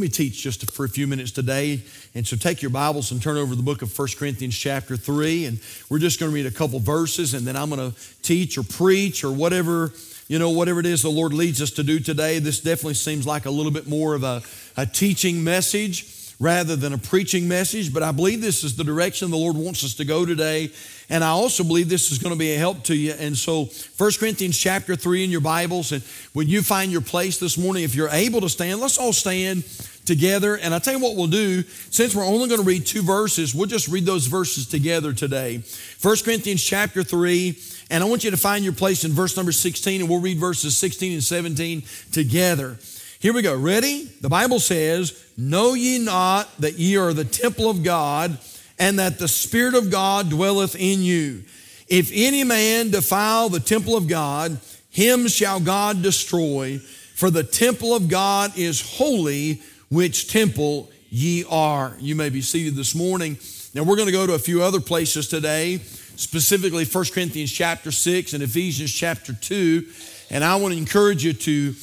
Let me teach just for a few minutes today. And so take your Bibles and turn over the book of 1 Corinthians, chapter 3. And we're just going to read a couple verses, and then I'm going to teach or preach or whatever, you know, whatever it is the Lord leads us to do today. This definitely seems like a little bit more of a, a teaching message rather than a preaching message, but I believe this is the direction the Lord wants us to go today. And I also believe this is going to be a help to you. And so 1 Corinthians chapter 3 in your Bibles, and when you find your place this morning, if you're able to stand, let's all stand together. And I tell you what we'll do, since we're only going to read two verses, we'll just read those verses together today. 1 Corinthians chapter 3, and I want you to find your place in verse number 16, and we'll read verses 16 and 17 together. Here we go. Ready? The Bible says, Know ye not that ye are the temple of God, and that the Spirit of God dwelleth in you? If any man defile the temple of God, him shall God destroy, for the temple of God is holy, which temple ye are. You may be seated this morning. Now we're going to go to a few other places today, specifically 1 Corinthians chapter 6 and Ephesians chapter 2. And I want to encourage you to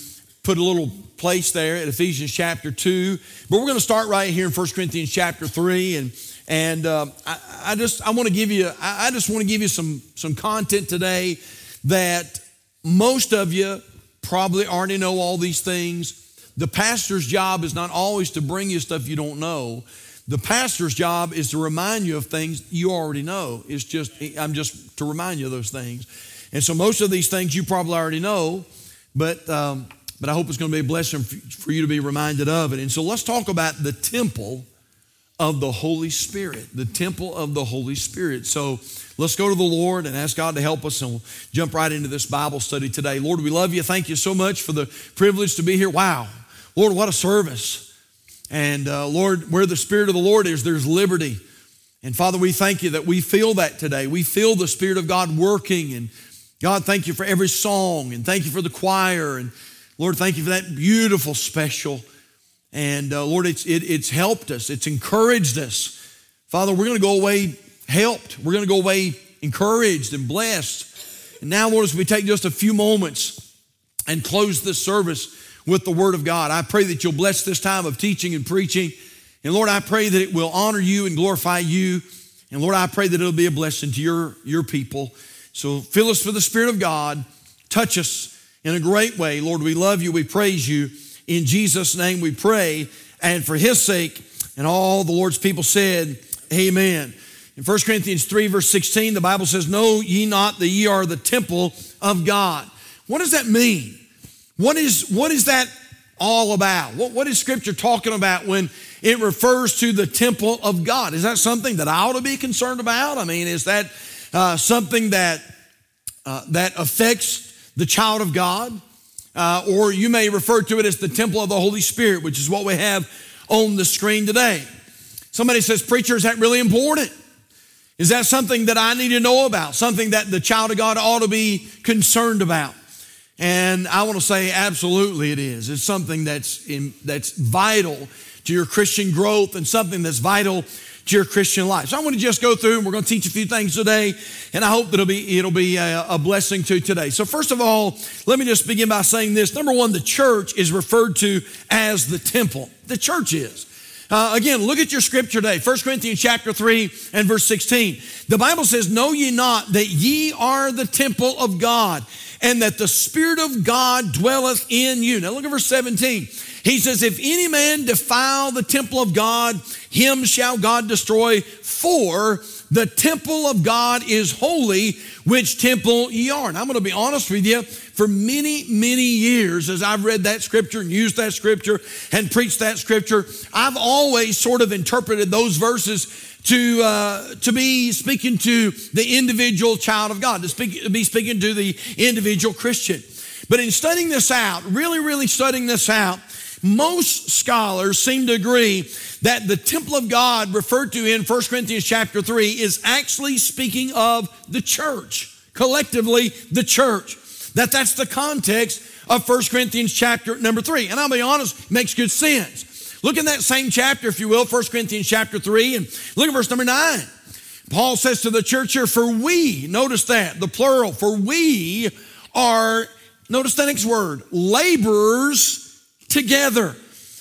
put a little place there at Ephesians chapter 2. But we're going to start right here in 1 Corinthians chapter 3. And, and uh, I, I, just, I want to give you, I, I just want to give you some, some content today that most of you probably already know all these things. The pastor's job is not always to bring you stuff you don't know. The pastor's job is to remind you of things you already know. It's just, I'm just to remind you of those things. And so most of these things you probably already know, but um, but I hope it's going to be a blessing for you to be reminded of it. And so let's talk about the temple of the Holy Spirit, the temple of the Holy Spirit. So let's go to the Lord and ask God to help us, and we'll jump right into this Bible study today. Lord, we love you. Thank you so much for the privilege to be here. Wow. Lord, what a service. And uh, Lord, where the Spirit of the Lord is, there's liberty. And Father, we thank you that we feel that today. We feel the Spirit of God working. And God, thank you for every song, and thank you for the choir. And Lord, thank you for that beautiful special. And uh, Lord, it's, it, it's helped us, it's encouraged us. Father, we're going to go away helped. We're going to go away encouraged and blessed. And now, Lord, as we take just a few moments and close this service with the Word of God, I pray that you'll bless this time of teaching and preaching. And Lord, I pray that it will honor you and glorify you. And Lord, I pray that it'll be a blessing to your, your people. So fill us with the Spirit of God. Touch us in a great way. Lord, we love you. We praise you. In Jesus' name we pray. And for his sake, and all the Lord's people said, Amen. In 1 Corinthians 3, verse 16, the Bible says, Know ye not that ye are the temple of God. What does that mean? What is, what is that all about? What, what is Scripture talking about when it refers to the temple of God? Is that something that I ought to be concerned about? I mean, is that uh, something that, uh, that affects the child of God, uh, or you may refer to it as the temple of the Holy Spirit, which is what we have on the screen today. Somebody says, Preacher, is that really important? Is that something that I need to know about? Something that the child of God ought to be concerned about? And I want to say, absolutely, it is. It's something that's, in, that's vital to your Christian growth and something that's vital to your Christian life. So I want to just go through and we're going to teach a few things today, and I hope that it'll be, it'll be a, a blessing to today. So, first of all, let me just begin by saying this. Number one, the church is referred to as the temple. The church is. Uh, again, look at your scripture today, 1 Corinthians chapter 3 and verse 16. The Bible says, Know ye not that ye are the temple of God, and that the Spirit of God dwelleth in you. Now look at verse 17. He says, If any man defile the temple of God, him shall God destroy, for the temple of God is holy, which temple ye are. And I'm going to be honest with you, for many, many years, as I've read that scripture and used that scripture and preached that scripture, I've always sort of interpreted those verses to, uh, to be speaking to the individual child of God, to, speak, to be speaking to the individual Christian. But in studying this out, really, really studying this out, most scholars seem to agree that the temple of God referred to in 1 Corinthians chapter 3 is actually speaking of the church, collectively the church. That that's the context of 1 Corinthians chapter number 3. And I'll be honest, makes good sense. Look in that same chapter, if you will, 1 Corinthians chapter 3, and look at verse number 9. Paul says to the church here, For we, notice that, the plural, for we are, notice the next word, laborers together.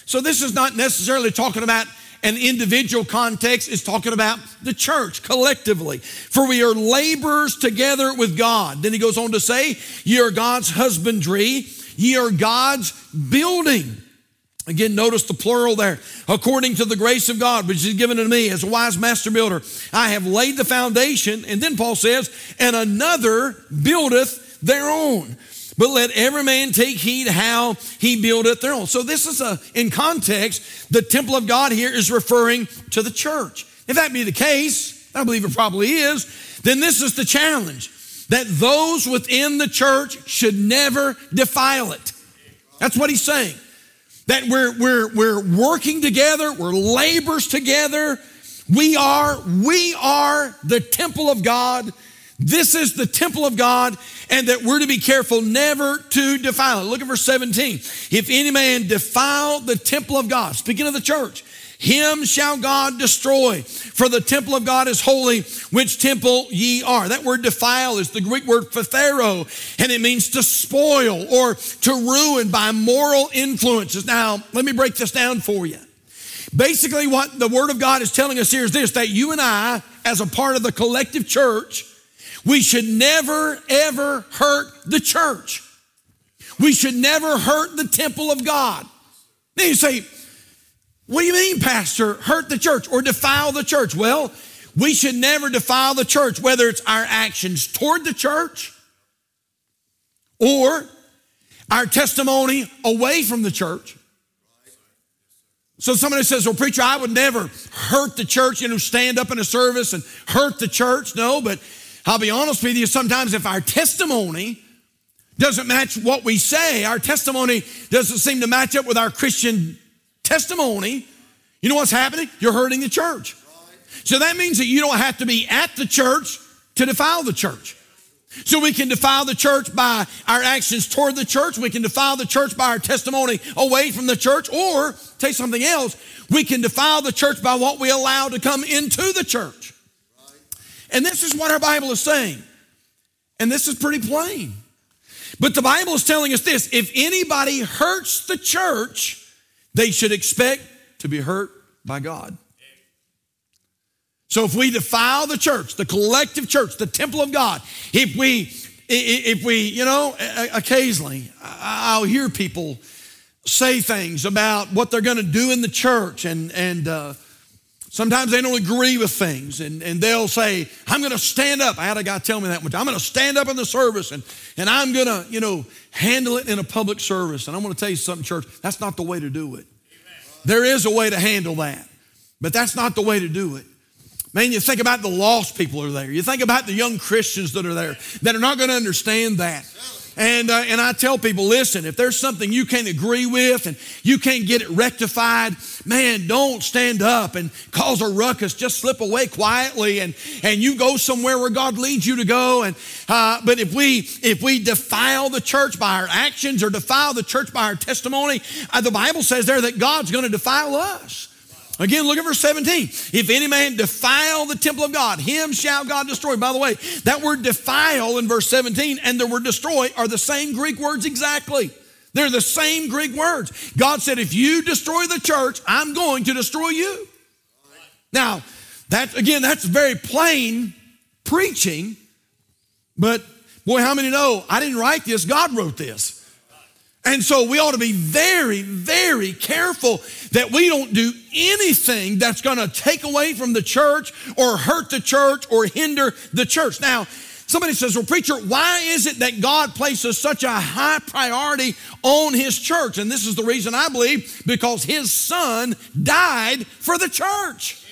So this is not necessarily talking about an individual context, it's talking about the church collectively. For we are laborers together with God. Then he goes on to say, Ye are God's husbandry, ye are God's building. Again, notice the plural there. According to the grace of God, which is given to me as a wise master builder, I have laid the foundation. And then Paul says, and another buildeth their own. But let every man take heed how he buildeth their own. So this is a, in context, the temple of God here is referring to the church. If that be the case, I believe it probably is, then this is the challenge that those within the church should never defile it. That's what he's saying that we're, we're, we're working together, we're labors together. We are, we are the temple of God. This is the temple of God, and that we're to be careful never to defile it. Look at verse 17. If any man defile the temple of God, speaking of the church, him shall God destroy. For the temple of God is holy, which temple ye are. That word defile is the Greek word phthero, and it means to spoil or to ruin by moral influences. Now, let me break this down for you. Basically, what the Word of God is telling us here is this that you and I, as a part of the collective church, we should never, ever hurt the church. We should never hurt the temple of God. Now you say, what do you mean, Pastor? Hurt the church or defile the church? Well, we should never defile the church, whether it's our actions toward the church or our testimony away from the church. So somebody says, Well, preacher, I would never hurt the church, you know, stand up in a service and hurt the church. No, but I'll be honest with you, sometimes if our testimony doesn't match what we say, our testimony doesn't seem to match up with our Christian testimony, you know what's happening? You're hurting the church. So that means that you don't have to be at the church to defile the church. So we can defile the church by our actions toward the church. We can defile the church by our testimony away from the church. Or, say something else, we can defile the church by what we allow to come into the church. And this is what our Bible is saying. And this is pretty plain. But the Bible is telling us this if anybody hurts the church, they should expect to be hurt by God. So if we defile the church, the collective church, the temple of God, if we, if we, you know, occasionally I'll hear people say things about what they're going to do in the church and, and, uh, Sometimes they don't agree with things and, and they'll say, I'm going to stand up. I had a guy tell me that one time. I'm going to stand up in the service and, and I'm going to, you know, handle it in a public service. And I'm going to tell you something, church, that's not the way to do it. There is a way to handle that, but that's not the way to do it. Man, you think about the lost people that are there. You think about the young Christians that are there that are not going to understand that. And, uh, and I tell people, listen, if there's something you can't agree with and you can't get it rectified, man, don't stand up and cause a ruckus. Just slip away quietly and, and you go somewhere where God leads you to go. And, uh, but if we, if we defile the church by our actions or defile the church by our testimony, uh, the Bible says there that God's going to defile us. Again, look at verse 17. If any man defile the temple of God, him shall God destroy. By the way, that word defile in verse 17 and the word destroy are the same Greek words exactly. They're the same Greek words. God said, if you destroy the church, I'm going to destroy you. Now, that again, that's very plain preaching, but boy, how many know I didn't write this? God wrote this. And so we ought to be very, very careful that we don't do anything that's going to take away from the church or hurt the church or hinder the church. Now, somebody says, Well, preacher, why is it that God places such a high priority on his church? And this is the reason I believe because his son died for the church.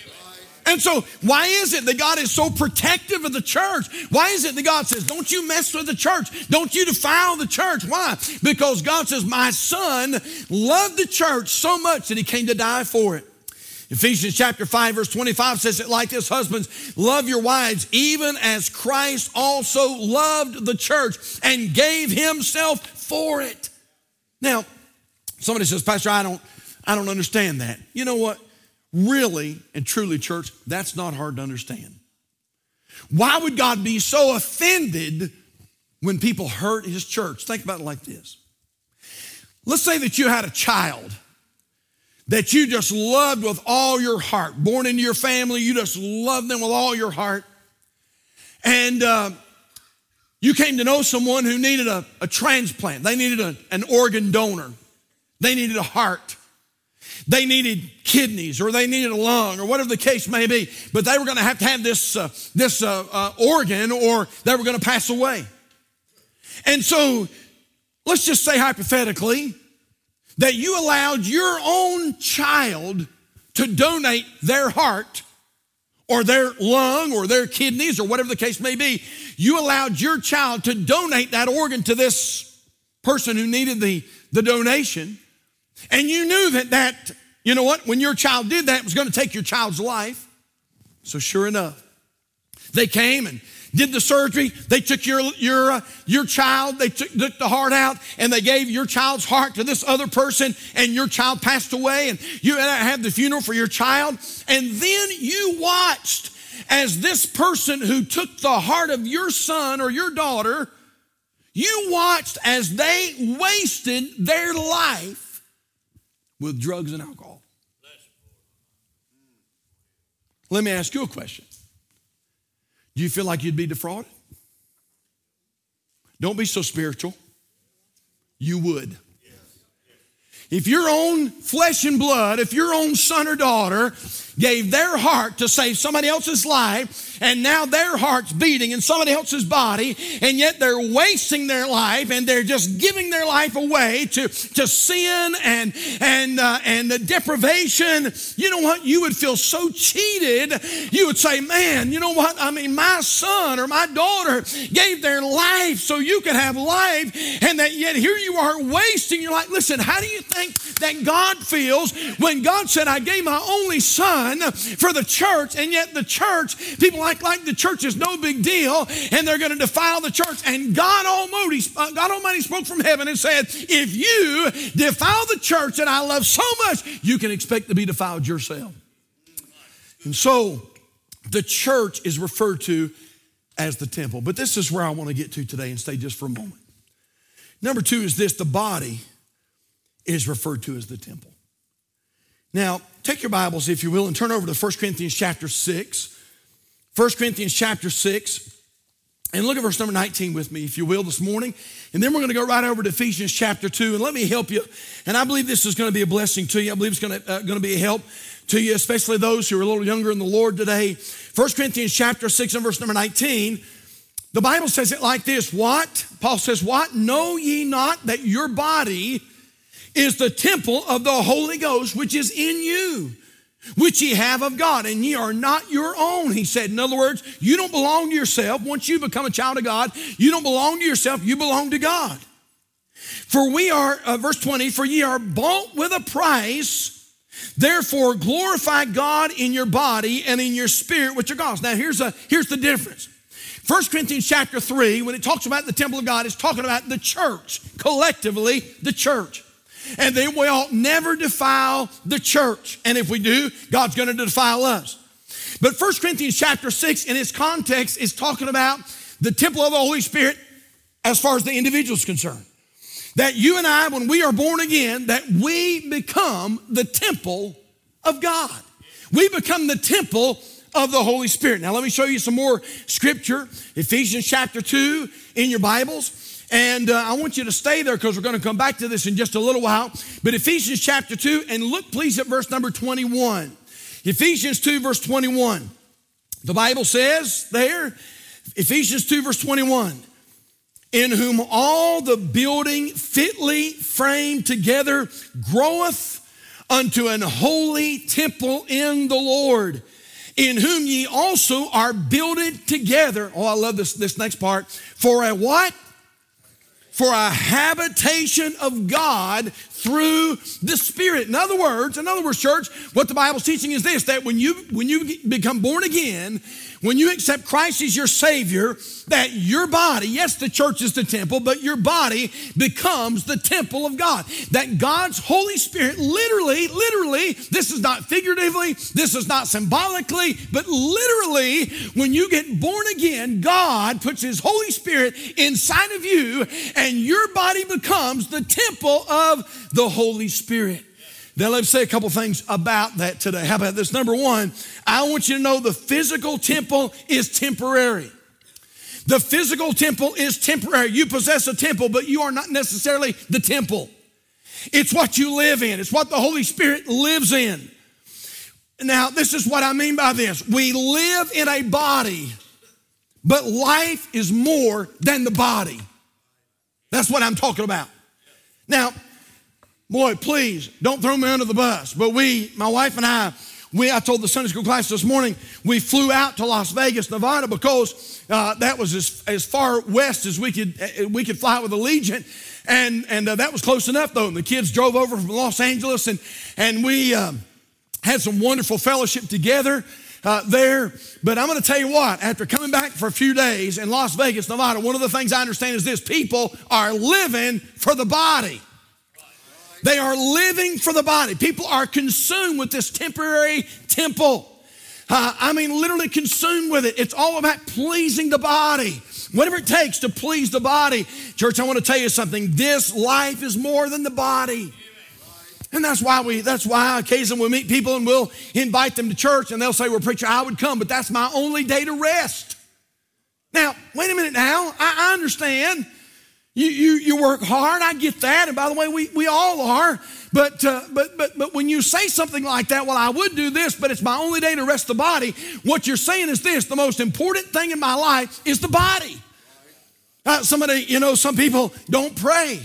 And so, why is it that God is so protective of the church? Why is it that God says, Don't you mess with the church? Don't you defile the church? Why? Because God says, My son loved the church so much that he came to die for it. Ephesians chapter 5, verse 25 says it like this Husbands, love your wives, even as Christ also loved the church and gave himself for it. Now, somebody says, Pastor, I don't, I don't understand that. You know what? Really and truly, church, that's not hard to understand. Why would God be so offended when people hurt his church? Think about it like this. Let's say that you had a child that you just loved with all your heart, born into your family, you just loved them with all your heart. And uh, you came to know someone who needed a, a transplant, they needed a, an organ donor, they needed a heart. They needed kidneys or they needed a lung or whatever the case may be, but they were going to have to have this, uh, this uh, uh, organ or they were going to pass away. And so let's just say hypothetically that you allowed your own child to donate their heart or their lung or their kidneys or whatever the case may be. You allowed your child to donate that organ to this person who needed the, the donation. And you knew that that, you know what, when your child did that, it was going to take your child's life. So sure enough, they came and did the surgery. They took your, your, uh, your child, they took, took, the heart out, and they gave your child's heart to this other person, and your child passed away, and you had the funeral for your child. And then you watched as this person who took the heart of your son or your daughter, you watched as they wasted their life with drugs and alcohol. Let me ask you a question. Do you feel like you'd be defrauded? Don't be so spiritual. You would. If your own flesh and blood, if your own son or daughter gave their heart to save somebody else's life, and now their heart's beating in somebody else's body, and yet they're wasting their life and they're just giving their life away to, to sin and and uh, and the deprivation. You know what? You would feel so cheated. You would say, "Man, you know what? I mean, my son or my daughter gave their life so you could have life, and that yet here you are wasting. You're like, listen, how do you think that God feels when God said, "I gave my only son"? for the church, and yet the church, people act like the church is no big deal, and they're going to defile the church. And God Almighty, uh, God Almighty spoke from heaven and said, If you defile the church that I love so much, you can expect to be defiled yourself. And so the church is referred to as the temple. But this is where I want to get to today and stay just for a moment. Number two is this the body is referred to as the temple. Now, take your Bibles, if you will, and turn over to 1 Corinthians chapter 6. 1 Corinthians chapter 6. And look at verse number 19 with me, if you will, this morning. And then we're going to go right over to Ephesians chapter 2. And let me help you. And I believe this is going to be a blessing to you. I believe it's going to, uh, going to be a help to you, especially those who are a little younger in the Lord today. 1 Corinthians chapter 6 and verse number 19. The Bible says it like this What? Paul says, What? Know ye not that your body is the temple of the Holy Ghost, which is in you, which ye have of God, and ye are not your own. He said, in other words, you don't belong to yourself. Once you become a child of God, you don't belong to yourself, you belong to God. For we are, uh, verse 20, for ye are bought with a price. Therefore, glorify God in your body and in your spirit, which are God's. Now, here's, a, here's the difference. 1 Corinthians chapter 3, when it talks about the temple of God, it's talking about the church, collectively, the church and then we ought never defile the church. And if we do, God's going to defile us. But 1 Corinthians chapter 6 in its context is talking about the temple of the Holy Spirit as far as the individual is concerned. That you and I, when we are born again, that we become the temple of God. We become the temple of the Holy Spirit. Now, let me show you some more scripture. Ephesians chapter 2 in your Bibles. And uh, I want you to stay there because we're going to come back to this in just a little while. But Ephesians chapter 2, and look please at verse number 21. Ephesians 2, verse 21. The Bible says there, Ephesians 2, verse 21, in whom all the building fitly framed together groweth unto an holy temple in the Lord, in whom ye also are builded together. Oh, I love this, this next part. For a what? For a habitation of God through the Spirit. In other words, in other words, church, what the Bible's teaching is this that when you when you become born again, when you accept Christ as your Savior, that your body, yes, the church is the temple, but your body becomes the temple of God. That God's Holy Spirit, literally, literally, this is not figuratively, this is not symbolically, but literally, when you get born again, God puts His Holy Spirit inside of you, and your body becomes the temple of the Holy Spirit. Then let's say a couple things about that today. How about this? Number one, I want you to know the physical temple is temporary. The physical temple is temporary. You possess a temple, but you are not necessarily the temple. It's what you live in, it's what the Holy Spirit lives in. Now, this is what I mean by this we live in a body, but life is more than the body. That's what I'm talking about. Now, boy, please don't throw me under the bus, but we, my wife and I, we, I told the Sunday school class this morning, we flew out to Las Vegas, Nevada, because uh, that was as, as far west as we could, uh, we could fly with Allegiant. And, and uh, that was close enough, though. And the kids drove over from Los Angeles, and, and we um, had some wonderful fellowship together. Uh, there. But I'm going to tell you what, after coming back for a few days in Las Vegas, Nevada, one of the things I understand is this people are living for the body. They are living for the body. People are consumed with this temporary temple. Uh, I mean, literally consumed with it. It's all about pleasing the body. Whatever it takes to please the body. Church, I want to tell you something. This life is more than the body. And that's why we, that's why occasionally we meet people and we'll invite them to church and they'll say, Well, preacher, I would come, but that's my only day to rest. Now, wait a minute now. I, I understand. You, you, you work hard, I get that. And by the way, we, we all are. But, uh, but, but, but when you say something like that, well, I would do this, but it's my only day to rest the body, what you're saying is this the most important thing in my life is the body. Uh, somebody, you know, some people don't pray.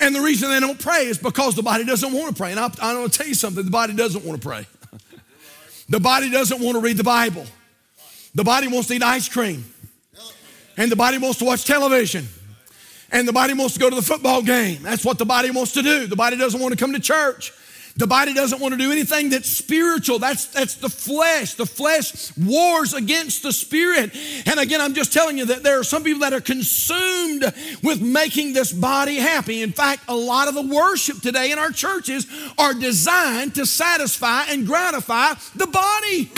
And the reason they don't pray is because the body doesn't want to pray. And I, I want to tell you something the body doesn't want to pray. the body doesn't want to read the Bible. The body wants to eat ice cream. And the body wants to watch television and the body wants to go to the football game. That's what the body wants to do. The body doesn't want to come to church. The body doesn't want to do anything that's spiritual. That's, that's the flesh. The flesh wars against the spirit. And again, I'm just telling you that there are some people that are consumed with making this body happy. In fact, a lot of the worship today in our churches are designed to satisfy and gratify the body.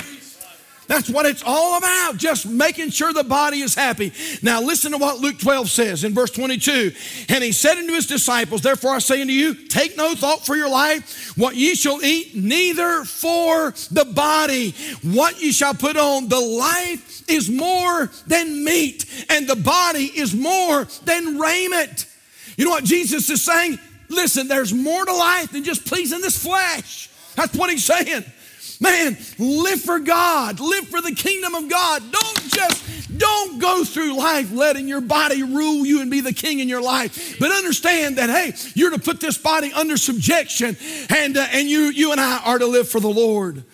That's what it's all about, just making sure the body is happy. Now, listen to what Luke 12 says in verse 22. And he said unto his disciples, Therefore I say unto you, take no thought for your life, what ye shall eat, neither for the body, what ye shall put on. The life is more than meat, and the body is more than raiment. You know what Jesus is saying? Listen, there's more to life than just pleasing this flesh. That's what he's saying. Man, live for God, live for the kingdom of God. Don't just, don't go through life letting your body rule you and be the king in your life. But understand that, hey, you're to put this body under subjection and, uh, and you, you and I are to live for the Lord.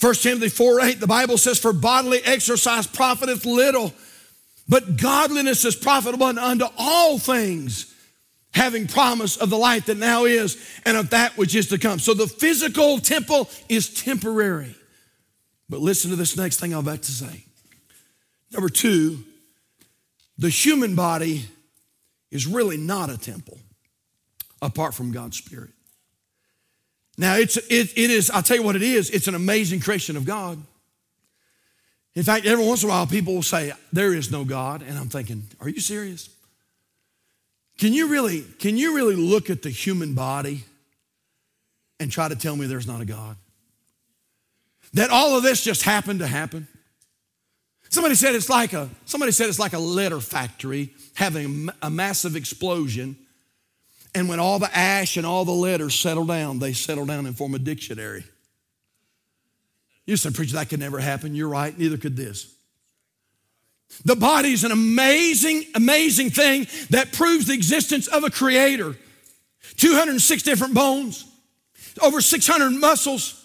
1 Timothy 4 8, the Bible says, For bodily exercise profiteth little, but godliness is profitable unto all things having promise of the light that now is and of that which is to come. So the physical temple is temporary. But listen to this next thing I'm about to say. Number two, the human body is really not a temple apart from God's Spirit. Now, it's, it, it is, I'll tell you what it is, it's an amazing creation of God. In fact, every once in a while, people will say, There is no God. And I'm thinking, Are you serious? Can you really, can you really look at the human body and try to tell me there's not a God? That all of this just happened to happen? Somebody said it's like a somebody said it's like a letter factory having a massive explosion. And when all the ash and all the letters settle down, they settle down and form a dictionary. You said, Preacher, that could never happen. You're right, neither could this. The body is an amazing, amazing thing that proves the existence of a creator. 206 different bones, over 600 muscles.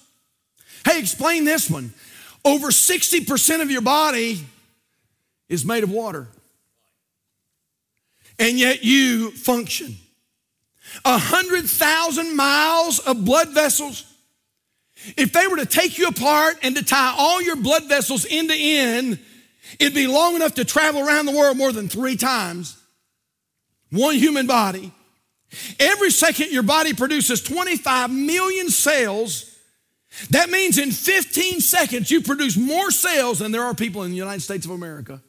Hey, explain this one. Over 60% of your body is made of water. And yet you function. A hundred thousand miles of blood vessels. If they were to take you apart and to tie all your blood vessels end to end, It'd be long enough to travel around the world more than three times. One human body. Every second, your body produces 25 million cells. That means in 15 seconds, you produce more cells than there are people in the United States of America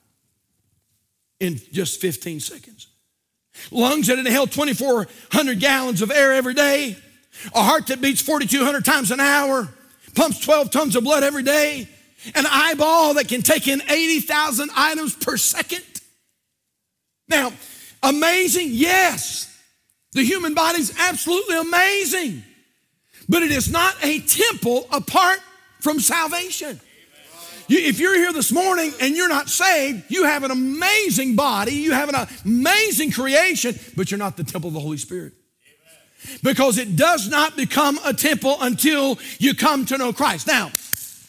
in just 15 seconds. Lungs that inhale 2,400 gallons of air every day. a heart that beats 4,200 times an hour, pumps 12 tons of blood every day, an eyeball that can take in 80,000 items per second. Now, amazing, yes. The human body is absolutely amazing, but it is not a temple apart from salvation. You, if you're here this morning and you're not saved, you have an amazing body, you have an amazing creation, but you're not the temple of the Holy Spirit. Because it does not become a temple until you come to know Christ. Now,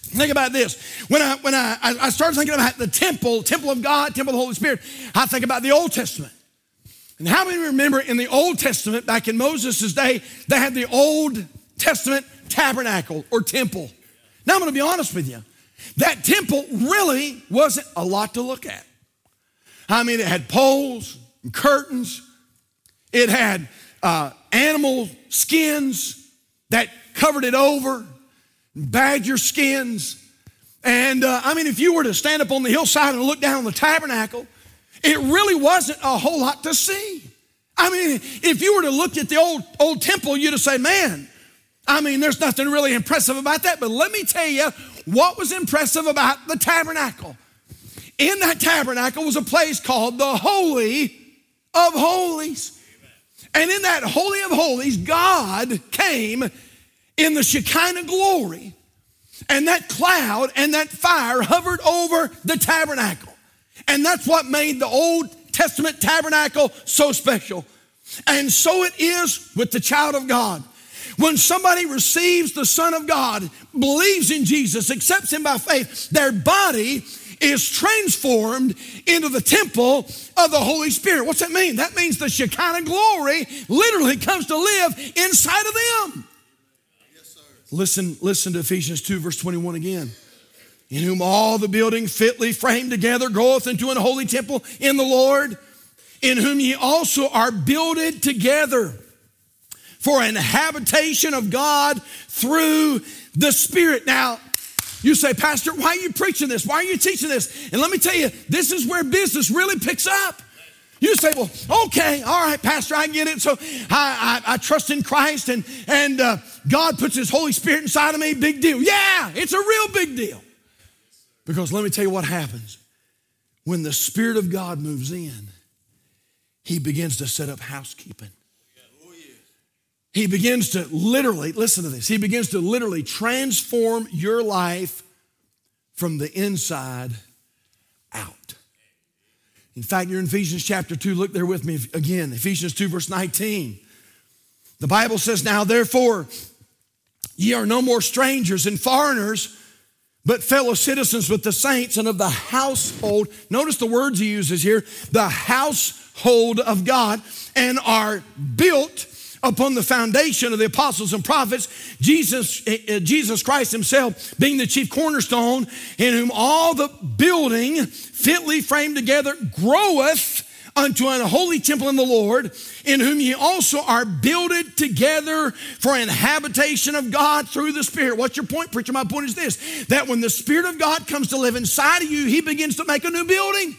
think about this. When I when I, I started thinking about the temple, temple of God, temple of the Holy Spirit, I think about the Old Testament. And how many remember in the Old Testament, back in Moses' day, they had the Old Testament tabernacle or temple. Now I'm to be honest with you. That temple really wasn't a lot to look at. I mean, it had poles and curtains. It had uh, animal skins that covered it over, badger skins. And uh, I mean, if you were to stand up on the hillside and look down on the tabernacle, it really wasn't a whole lot to see. I mean, if you were to look at the old, old temple, you'd said, man, I mean, there's nothing really impressive about that. But let me tell you what was impressive about the tabernacle. In that tabernacle was a place called the Holy of Holies. And in that Holy of Holies, God came in the Shekinah glory, and that cloud and that fire hovered over the tabernacle. And that's what made the Old Testament tabernacle so special. And so it is with the child of God. When somebody receives the Son of God, believes in Jesus, accepts Him by faith, their body is transformed into the temple of the Holy Spirit. What's that mean? That means the Shekinah glory literally comes to live inside of them. Listen, listen to Ephesians 2, verse 21 again. In whom all the building fitly framed together groweth into an holy temple in the Lord, in whom ye also are builded together for an habitation of God through the Spirit. Now, you say, Pastor, why are you preaching this? Why are you teaching this? And let me tell you, this is where business really picks up. You say, well, okay, all right, Pastor, I get it. So I, I, I trust in Christ and, and uh, God puts His Holy Spirit inside of me. Big deal. Yeah, it's a real big deal. Because let me tell you what happens. When the Spirit of God moves in, He begins to set up housekeeping. He begins to literally, listen to this, he begins to literally transform your life from the inside. In fact, you're in Ephesians chapter 2. Look there with me again. Ephesians 2, verse 19. The Bible says, Now therefore, ye are no more strangers and foreigners, but fellow citizens with the saints and of the household. Notice the words he uses here the household of God, and are built upon the foundation of the apostles and prophets, Jesus, eh, eh, Jesus Christ himself being the chief cornerstone, in whom all the building fitly framed together groweth unto an holy temple in the Lord, in whom ye also are builded together for an habitation of God through the Spirit. What's your point, preacher? My point is this that when the Spirit of God comes to live inside of you, He begins to make a new building,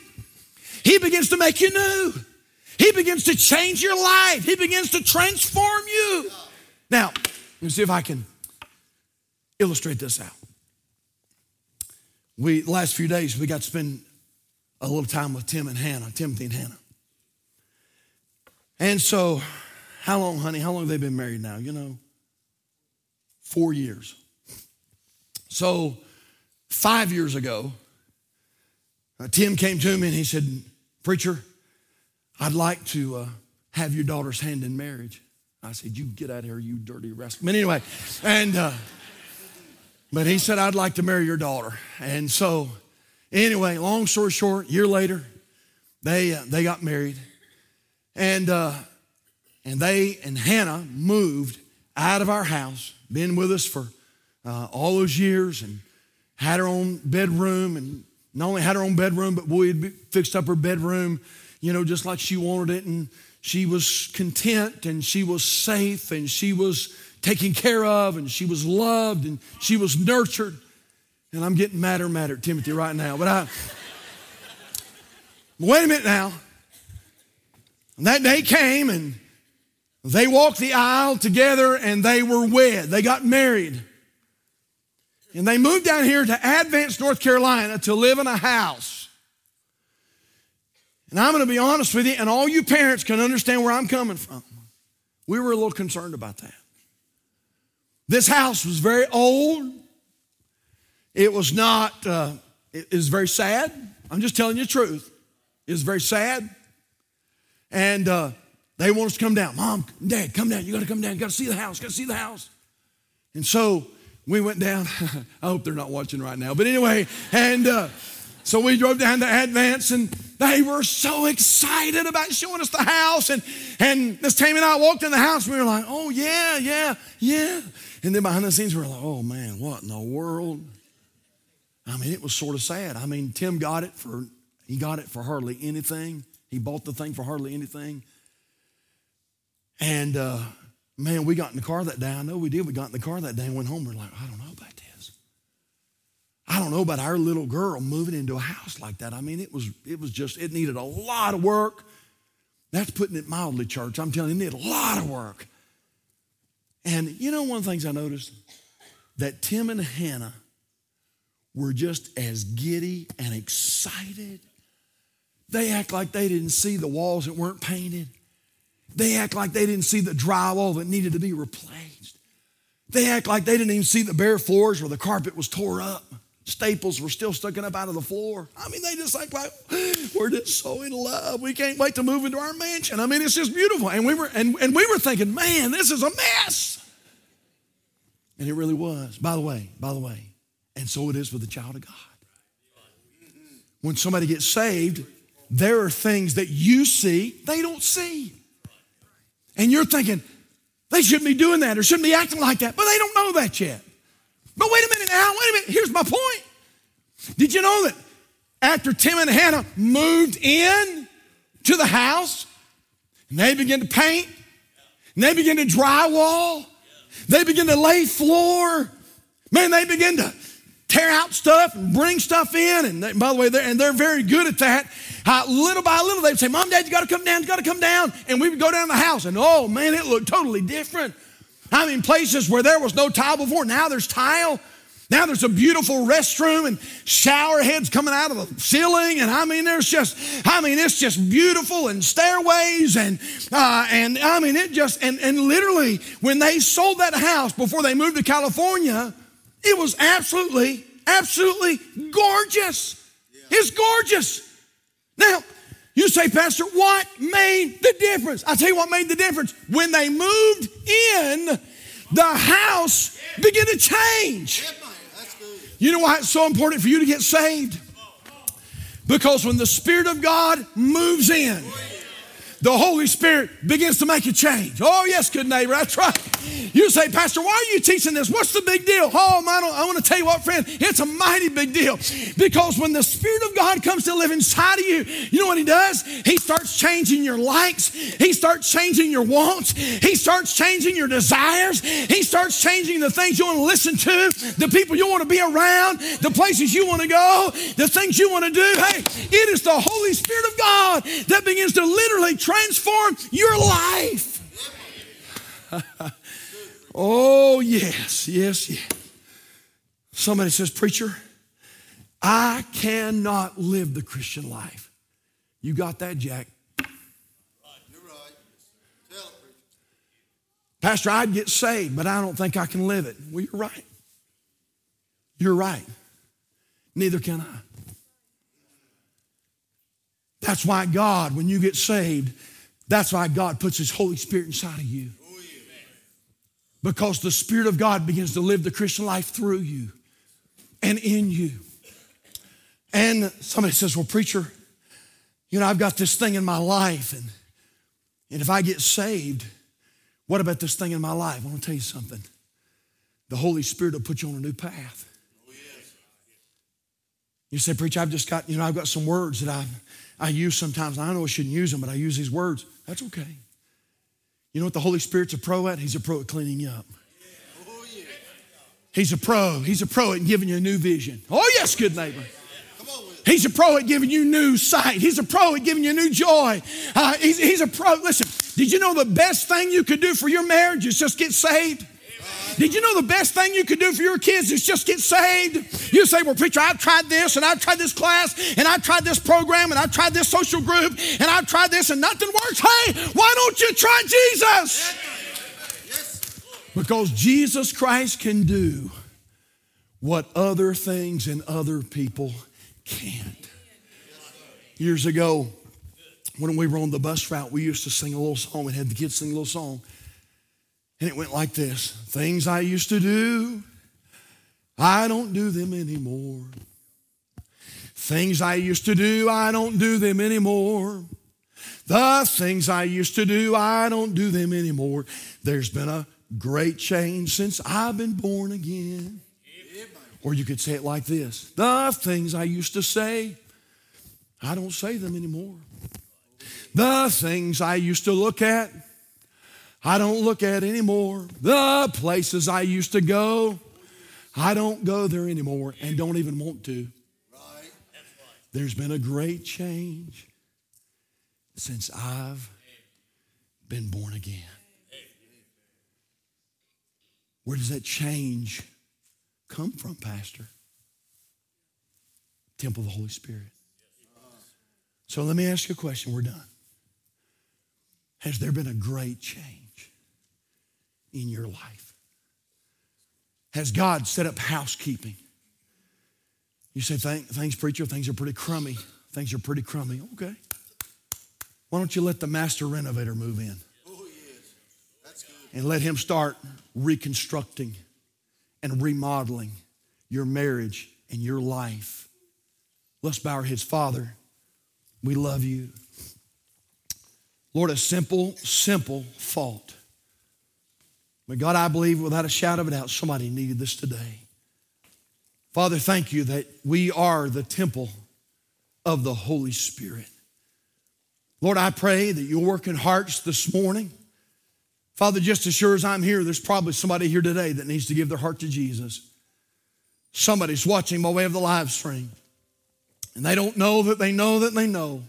He begins to make you new. He begins to change your life. He begins to transform you. Now, let me see if I can illustrate this out. We last few days we got to spend a little time with Tim and Hannah, Timothy and Hannah. And so, how long, honey? How long have they been married now? You know, four years. So, five years ago, uh, Tim came to me and he said, Preacher, I'd like to uh, have your daughter's hand in marriage. I said, You get out of here, you dirty rascal. But anyway, and, uh, but he said, I'd like to marry your daughter. And so, anyway, long story short, year later, they, uh, they got married. And, uh, and they and Hannah moved out of our house, been with us for uh, all those years, and had her own bedroom. And not only had her own bedroom, but we had fixed up her bedroom you know, just like she wanted it. And she was content and she was safe and she was taken care of and she was loved and she was nurtured. And I'm getting madder madder at Timothy right now. But I, wait a minute now. And that day came and They walked the aisle together and they were wed. They got married. And they moved down here to Advance, North Carolina to live in a house. And I'm going to be honest with you, and all you parents can understand where I'm coming from. We were a little concerned about that. This house was very old. It was not, uh, it was very sad. I'm just telling you the truth. It was very sad. And uh, they want us to come down. Mom, Dad, come down. You got to come down. You got to see the house. Got to see the house. And so we went down. I hope they're not watching right now. But anyway, and uh, so we drove down to Advance, and they were so excited about showing us the house. And, and Miss Tammy and I walked in the house, we were like, oh, yeah, yeah, yeah. And then behind the scenes, we were like, oh, man, what in the world? I mean, it was sort of sad. I mean, Tim got it for, he got it for hardly anything. He bought the thing for hardly anything. And uh, man, we got in the car that day. I know we did. We got in the car that day and went home. We're like, I don't know. I don't know about our little girl moving into a house like that. I mean, it was it was just it needed a lot of work. That's putting it mildly, church. I'm telling you, it needed a lot of work. And you know, one of the things I noticed that Tim and Hannah were just as giddy and excited. They act like they didn't see the walls that weren't painted. They act like they didn't see the drywall that needed to be replaced. They act like they didn't even see the bare floors where the carpet was tore up. Staples were still sticking up out of the floor. I mean, they just act like we're just so in love. We can't wait to move into our mansion. I mean, it's just beautiful. And we were and, and we were thinking, man, this is a mess. And it really was. By the way, by the way, and so it is with the child of God. When somebody gets saved, there are things that you see they don't see. And you're thinking, they shouldn't be doing that or shouldn't be acting like that, but they don't know that yet. But wait a minute now, wait a minute. Here's my point. Did you know that after Tim and Hannah moved in to the house, and they began to paint, and they began to drywall, they began to lay floor, man, they began to tear out stuff and bring stuff in. And they, by the way, they're, and they're very good at that. Uh, little by little, they'd say, Mom, Dad, you got to come down, you got to come down. And we would go down the house, and oh man, it looked totally different. I mean, places where there was no tile before, now there's tile. Now there's a beautiful restroom and shower heads coming out of the ceiling, and I mean, there's just, I mean, it's just beautiful and stairways and uh, and I mean, it just and and literally when they sold that house before they moved to California, it was absolutely, absolutely gorgeous. It's gorgeous. Now, you say, Pastor, what made the difference? i tell you what made the difference. When they moved in, the house began to change. You know why it's so important for you to get saved? Because when the Spirit of God moves in, the Holy Spirit begins to make a change. Oh, yes, good neighbor, that's right. You say, Pastor, why are you teaching this? What's the big deal? Oh, man, I want to tell you what, friend, it's a mighty big deal. Because when the Spirit of God comes to live inside of you, you know what He does? He starts changing your likes, He starts changing your wants, He starts changing your desires, He starts changing the things you want to listen to, the people you want to be around, the places you want to go, the things you want to do. Hey, it is the Holy Spirit of God that begins to literally transform your life. oh, yes, yes, yes. Somebody says, Preacher, I cannot live the Christian life. You got that, Jack? Pastor, I'd get saved, but I don't think I can live it. Well, you're right. You're right. Neither can I. That's why God, when you get saved, that's why God puts His Holy Spirit inside of you. Because the Spirit of God begins to live the Christian life through you and in you. And somebody says, Well, preacher, you know, I've got this thing in my life, and, and if I get saved, what about this thing in my life? I want to tell you something. The Holy Spirit will put you on a new path. You say, Preacher, I've just got, you know, I've got some words that I, I use sometimes. I know I shouldn't use them, but I use these words. That's okay. You know what the Holy Spirit's a pro at? He's a pro at cleaning you up. He's a pro. He's a pro at giving you a new vision. Oh, yes, good neighbor. He's a pro at giving you new sight. He's a pro at giving you new joy. Uh, he's, he's a pro. Listen, did you know the best thing you could do for your marriage is just get saved? Did you know the best thing you could do for your kids is just get saved? You say, Well, preacher, I've tried this and I've tried this class and I've tried this program and I've tried this social group and I've tried this and nothing works. Hey, why don't you try Jesus? Because Jesus Christ can do what other things and other people can't. Years ago, when we were on the bus route, we used to sing a little song. We had the kids sing a little song. And it went like this Things I used to do, I don't do them anymore. Things I used to do, I don't do them anymore. The things I used to do, I don't do them anymore. There's been a great change since I've been born again. Or you could say it like this The things I used to say, I don't say them anymore. The things I used to look at, I don't look at anymore. The places I used to go, I don't go there anymore and don't even want to. There's been a great change since I've been born again. Where does that change come from, Pastor? Temple of the Holy Spirit. So let me ask you a question. We're done. Has there been a great change in your life? Has God set up housekeeping? You say, thanks, preacher, things are pretty crummy. Things are pretty crummy. Okay. Why don't you let the master renovator move in? And let him start reconstructing and remodeling your marriage and your life. Let's bow our heads. Father, we love you. Lord, a simple, simple fault. But God, I believe without a shadow of a doubt, somebody needed this today. Father, thank you that we are the temple of the Holy Spirit. Lord, I pray that you'll work in hearts this morning. Father, just as sure as I'm here, there's probably somebody here today that needs to give their heart to Jesus. Somebody's watching by way of the live stream, and they don't know that they know that they know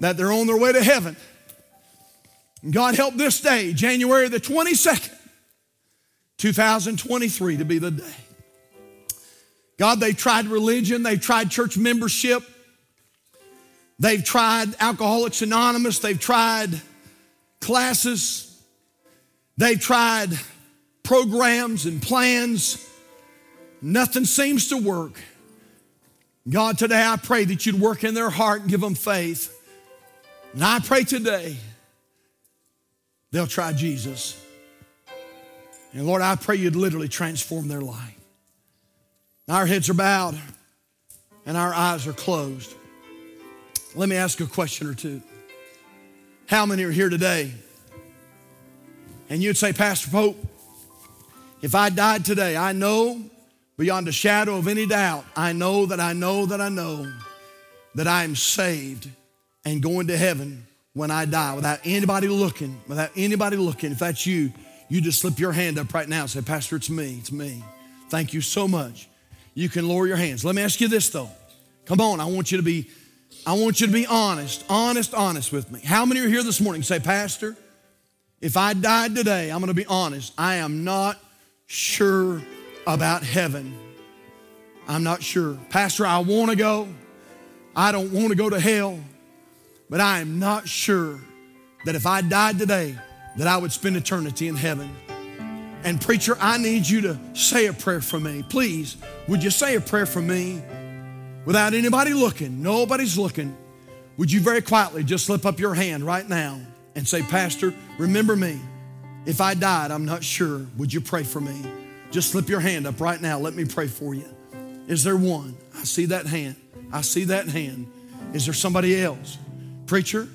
that they're on their way to heaven. God help this day, January the 22nd, 2023, to be the day. God, they've tried religion, they've tried church membership, they've tried Alcoholics Anonymous, they've tried classes, They've tried programs and plans. Nothing seems to work. God, today I pray that you'd work in their heart and give them faith. And I pray today they'll try Jesus. And Lord, I pray you'd literally transform their life. Our heads are bowed and our eyes are closed. Let me ask a question or two. How many are here today? And you'd say, Pastor Pope, if I died today, I know beyond a shadow of any doubt, I know that I know that I know that I am saved and going to heaven when I die without anybody looking, without anybody looking. If that's you, you just slip your hand up right now and say, Pastor, it's me, it's me. Thank you so much. You can lower your hands. Let me ask you this though. Come on, I want you to be, I want you to be honest, honest, honest with me. How many are here this morning? Say, Pastor, if I died today, I'm to be honest, I am not sure about heaven. I'm not sure. Pastor, I want to go. I don't want to go to hell, but I am not sure that if I died today, that I would spend eternity in heaven. And preacher, I need you to say a prayer for me. Please, would you say a prayer for me without anybody looking? Nobody's looking. Would you very quietly just slip up your hand right now? and say, Pastor, remember me. If I died, I'm not sure. Would you pray for me? Just slip your hand up right now. Let me pray for you. Is there one? I see that hand. I see that hand. Is there somebody else? Preacher,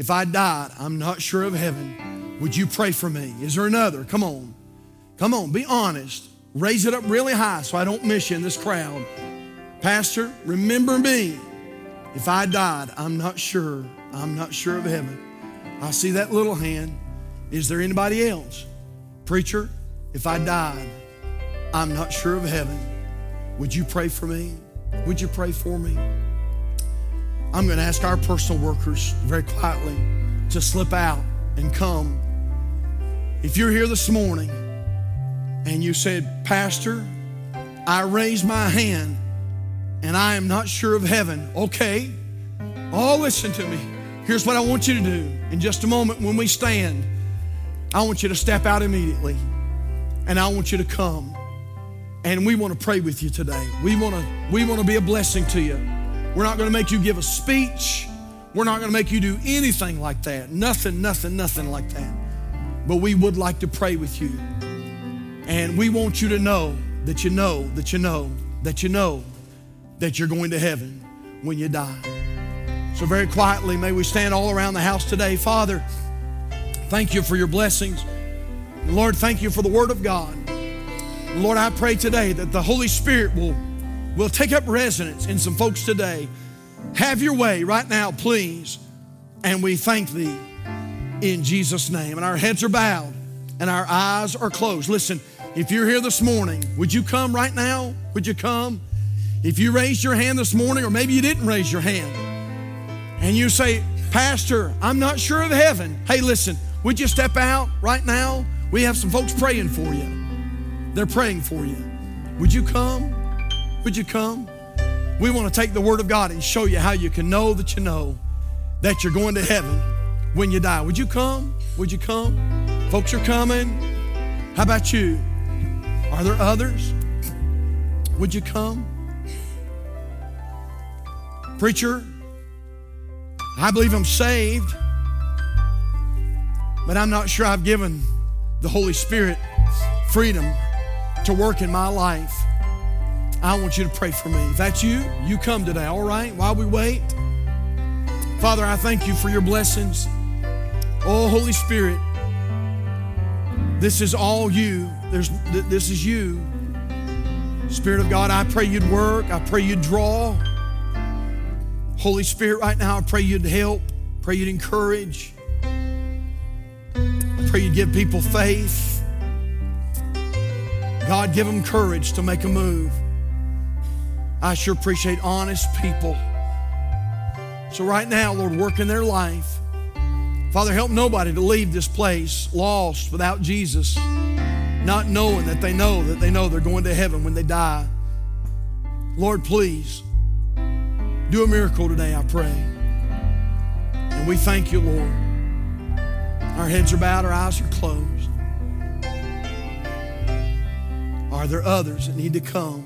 if I died, I'm not sure of heaven. Would you pray for me? Is there another? Come on. Come on, be honest. Raise it up really high so I don't miss you in this crowd. Pastor, remember me. If I died, I'm not sure. I'm not sure of heaven. I see that little hand. Is there anybody else? Preacher, if I died, I'm not sure of heaven. Would you pray for me? Would you pray for me? I'm going to ask our personal workers very quietly to slip out and come. If you're here this morning and you said, Pastor, I raised my hand and I am not sure of heaven, okay. Oh, listen to me. Here's what I want you to do. In just a moment, when we stand, I want you to step out immediately and I want you to come. And we want to pray with you today. We want to we want to be a blessing to you. We're not going to make you give a speech. We're not going to make you do anything like that. Nothing, nothing, nothing like that. But we would like to pray with you. And we want you to know that you know, that you know, that you know that you're going to heaven when you die. So, very quietly, may we stand all around the house today. Father, thank you for your blessings. Lord, thank you for the Word of God. Lord, I pray today that the Holy Spirit will, will take up residence in some folks today. Have your way right now, please. And we thank thee in Jesus' name. And our heads are bowed and our eyes are closed. Listen, if you're here this morning, would you come right now? Would you come? If you raised your hand this morning, or maybe you didn't raise your hand, and you say, Pastor, I'm not sure of heaven. Hey, listen, would you step out right now? We have some folks praying for you. They're praying for you. Would you come? Would you come? We want to take the Word of God and show you how you can know that you know that you're going to heaven when you die. Would you come? Would you come? Folks are coming. How about you? Are there others? Would you come? Preacher, I believe I'm saved, but I'm not sure I've given the Holy Spirit freedom to work in my life. I want you to pray for me. If that's you, you come today, all right? While we wait, Father, I thank you for your blessings. Oh, Holy Spirit, this is all you. There's, this is you. Spirit of God, I pray you'd work. I pray you'd draw. Holy Spirit, right now, I pray you'd help. Pray you'd encourage. Pray you'd give people faith. God, give them courage to make a move. I sure appreciate honest people. So, right now, Lord, work in their life. Father, help nobody to leave this place lost without Jesus, not knowing that they know that they know they're going to heaven when they die. Lord, please do a miracle today, I pray. And we thank you, Lord. Our heads are bowed, our eyes are closed. Are there others that need to come?